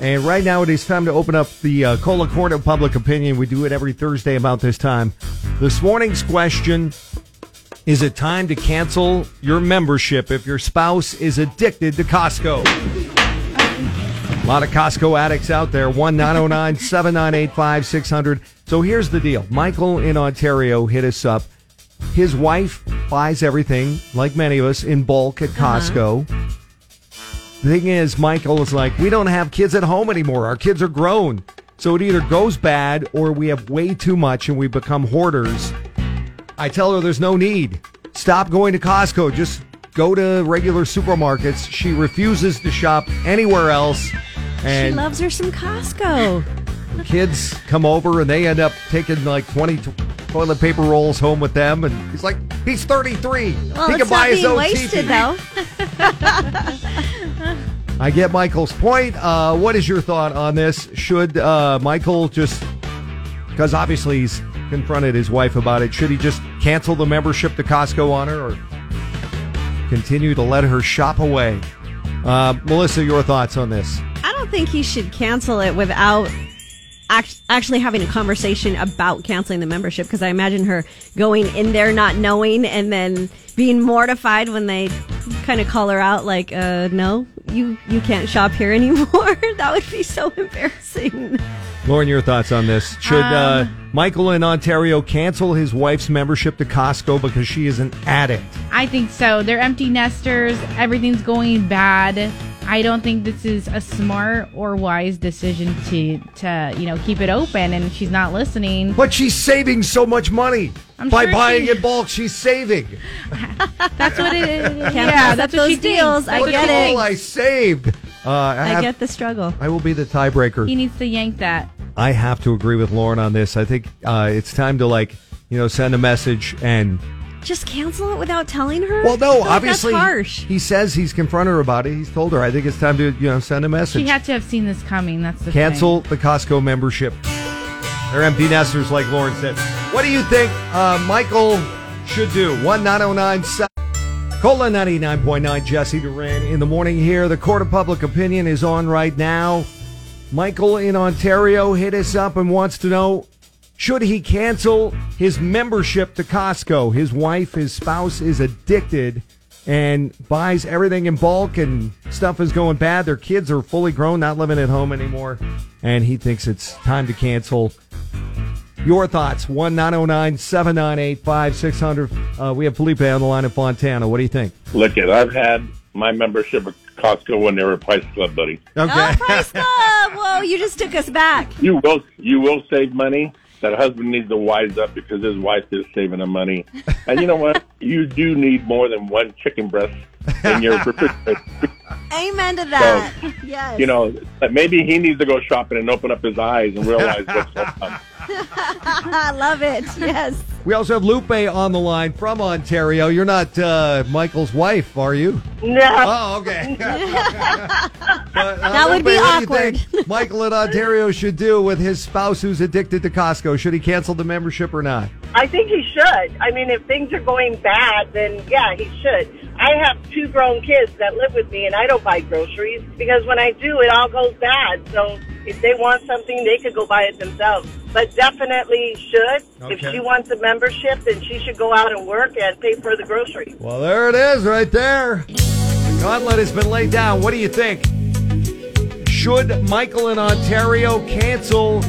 And right now it is time to open up the uh, KOLA Court of Public Opinion. We do it every Thursday about this time. This morning's question is it time to cancel your membership if your spouse is addicted to Costco? A lot of Costco addicts out there. 1 909 798 5600. So here's the deal Michael in Ontario hit us up. His wife buys everything, like many of us, in bulk at Costco. The thing is, Michael is like, we don't have kids at home anymore. Our kids are grown. So it either goes bad or we have way too much and we become hoarders. I tell her there's no need. Stop going to Costco. Just go to regular supermarkets. She refuses to shop anywhere else. And she loves her some Costco. kids come over and they end up taking like 20 to- toilet paper rolls home with them. And he's like, he's 33. Well, he can buy his own wasted TV. though. I get Michael's point. Uh, what is your thought on this? Should uh, Michael just, because obviously he's confronted his wife about it, should he just cancel the membership to Costco on her or continue to let her shop away? Uh, Melissa, your thoughts on this? I don't think he should cancel it without act- actually having a conversation about canceling the membership because I imagine her going in there not knowing and then being mortified when they kind of call her out like, uh, no, you, you can't shop here anymore. that would be so embarrassing. Lauren, your thoughts on this? Should uh, Michael in Ontario cancel his wife's membership to Costco because she is an addict? I think so. They're empty nesters. Everything's going bad. I don't think this is a smart or wise decision to to you know keep it open. And she's not listening, But she's saving so much money. I'm By sure buying she- in bulk, she's saving. that's what it is. Can't yeah, pass that's up what she those deals. thinks. I Look get at it. all I saved. Uh, I, I have- get the struggle. I will be the tiebreaker. He needs to yank that. I have to agree with Lauren on this. I think uh, it's time to like, you know, send a message and. Just cancel it without telling her? Well, no, obviously That's harsh. he says he's confronted her about it. He's told her. I think it's time to you know send a message. She had to have seen this coming. That's the Cancel the Costco membership. They're empty nesters, like Lauren said. What do you think uh, Michael should do? One nine zero nine seven. KOLA 99.9, Jesse Duran in the morning here. The Court of Public Opinion is on right now. Michael in Ontario hit us up and wants to know should he cancel his membership to Costco? His wife, his spouse is addicted and buys everything in bulk and stuff is going bad. Their kids are fully grown, not living at home anymore. And he thinks it's time to cancel. Your thoughts, 1 909 798 5600. Uh, We have Felipe on the line in Fontana. What do you think? Look it, I've had my membership at Costco when they were Price Club, buddy. Okay. Oh, Price Club! Whoa, you just took us back. You will you will save money. That husband needs to wise up because his wife is saving him money. And you know what? You do need more than one chicken breast in your refrigerator. Amen to that. yes. You know, maybe he needs to go shopping and open up his eyes and realize what's going on. I love it. Yes. We also have Lupe on the line from Ontario. You're not uh, Michael's wife, are you? No. Oh, okay. But, uh, That would be Lupe, what do you awkward. think Michael in Ontario should do with his spouse who's addicted to Costco. Should he cancel the membership or not? I think he should. I mean, if things are going bad, then yeah, he should. I have two grown kids that live with me, and I don't buy groceries because when I do, it all goes bad. So if they want something, they could go buy it themselves. But definitely should. If she wants a membership, then she should go out and work and pay for the groceries. Well, there it is right there. The gauntlet has been laid down. What do you think? Should Michael in Ontario cancel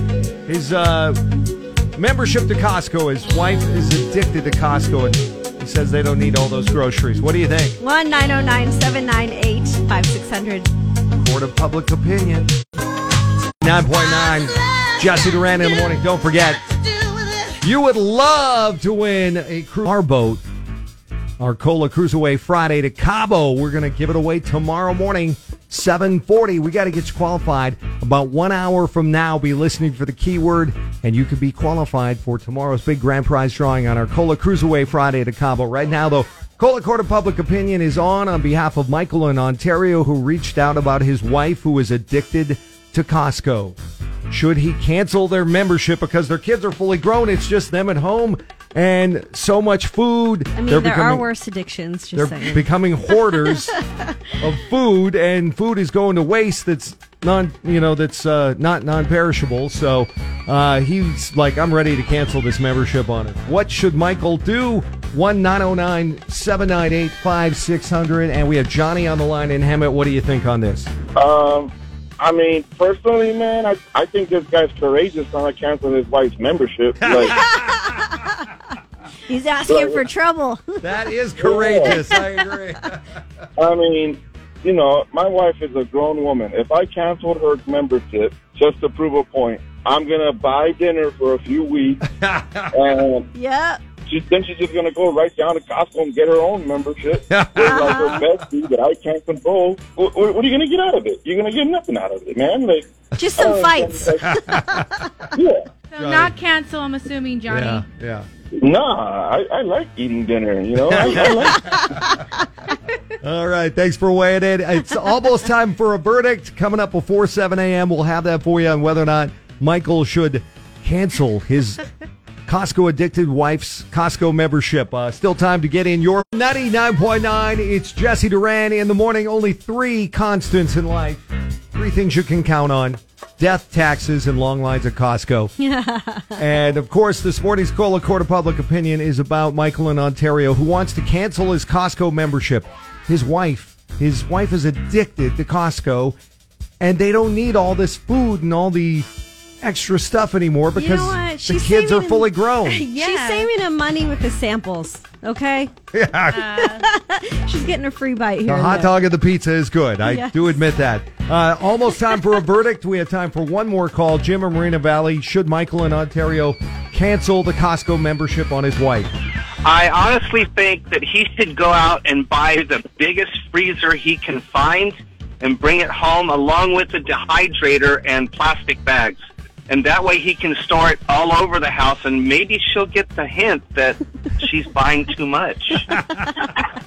his uh, membership to Costco? His wife is addicted to Costco and he says they don't need all those groceries. What do you think? 1 909 798 5600. Court of Public Opinion. 9.9. Jesse Duran in the morning. Don't forget, you would love to win a cruise our boat. Our KOLA Cruise Away Friday to Cabo. We're going to give it away tomorrow morning, 740. We got to get you qualified. About one hour from now, be listening for the keyword, and you could be qualified for tomorrow's big grand prize drawing on our KOLA Cruise Away Friday to Cabo. Right now, though, KOLA Court of Public Opinion is on on behalf of Michael in Ontario, who reached out about his wife who is addicted to Costco. Should he cancel their membership because their kids are fully grown? It's just them at home and so much food. I mean, They're there are becoming- worse addictions, They're saying. becoming hoarders of food, and food is going to waste that's non, you know, that's uh, not non-perishable. So uh, he's like, I'm ready to cancel this membership on it. What should Michael do? One nine zero nine seven nine eight five six hundred, and we have Johnny on the line in Hemet. What do you think on this? Um, I mean, personally, man, I, I think this guy's courageous on canceling his wife's membership. Like, He's asking for trouble. That is courageous. I agree. I mean, you know, my wife is a grown woman. If I canceled her membership just to prove a point, I'm gonna buy dinner for a few weeks, and yep. She, then she's just gonna go right down to Costco and get her own membership. With like her bestie that I can't control. What, what, what are you gonna get out of it? You're gonna get nothing out of it, man. Like, Just some uh, fights. yeah. So not cancel, I'm assuming, Johnny. Yeah, yeah. Nah, I, I like eating dinner. You know, I, I like. All right. Thanks for weighing in. It's almost time for a verdict. Coming up before 7 a.m., we'll have that for you on whether or not Michael should cancel his Costco addicted wife's Costco membership. Uh, still time to get in your 99.9. It's Jesse Duran in the morning. Only three constants in life. Three things you can count on death, taxes, and long lines at Costco. And of course, this morning's call of court of public opinion is about Michael in Ontario who wants to cancel his Costco membership. His wife, his wife is addicted to Costco, and they don't need all this food and all the extra stuff anymore You because know the kids are saving him- fully grown. She's saving him money with the samples. Okay, yeah. she's getting a free bite here. The hot there. dog and the pizza is good. I Yes. do admit that. Uh, almost time for a verdict. We have time for one more call. Jim in Moreno Valley. Should Michael in Ontario cancel the Costco membership on his wife? I honestly think that he should go out and buy the biggest freezer he can find and bring it home along with the dehydrator and plastic bags. And that way he can store it all over the house and maybe she'll get the hint that she's buying too much.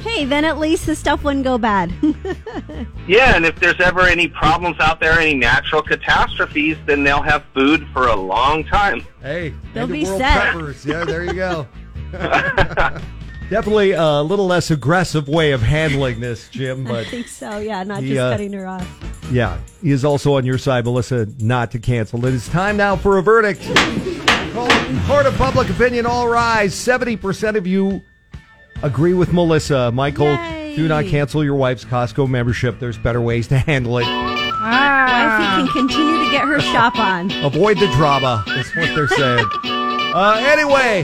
Hey, then at least the stuff wouldn't go bad. Yeah, and if there's ever any problems out there, any natural catastrophes, then they'll have food for a long time. Hey, They'll be world set. preppers. Yeah, there you go. Definitely a little less aggressive way of handling this, Jim. I think so. Yeah, not He, just uh, cutting her off. Yeah, he is also on your side, Melissa, not to cancel. It is time now for a verdict. Court of public opinion, all rise. 70% of you agree with Melissa. Michael, Yay. do not cancel your wife's Costco membership. There's better ways to handle it. Ah. Wifey can continue to get her shop on. Avoid the drama. That's what they're saying. Uh, anyway,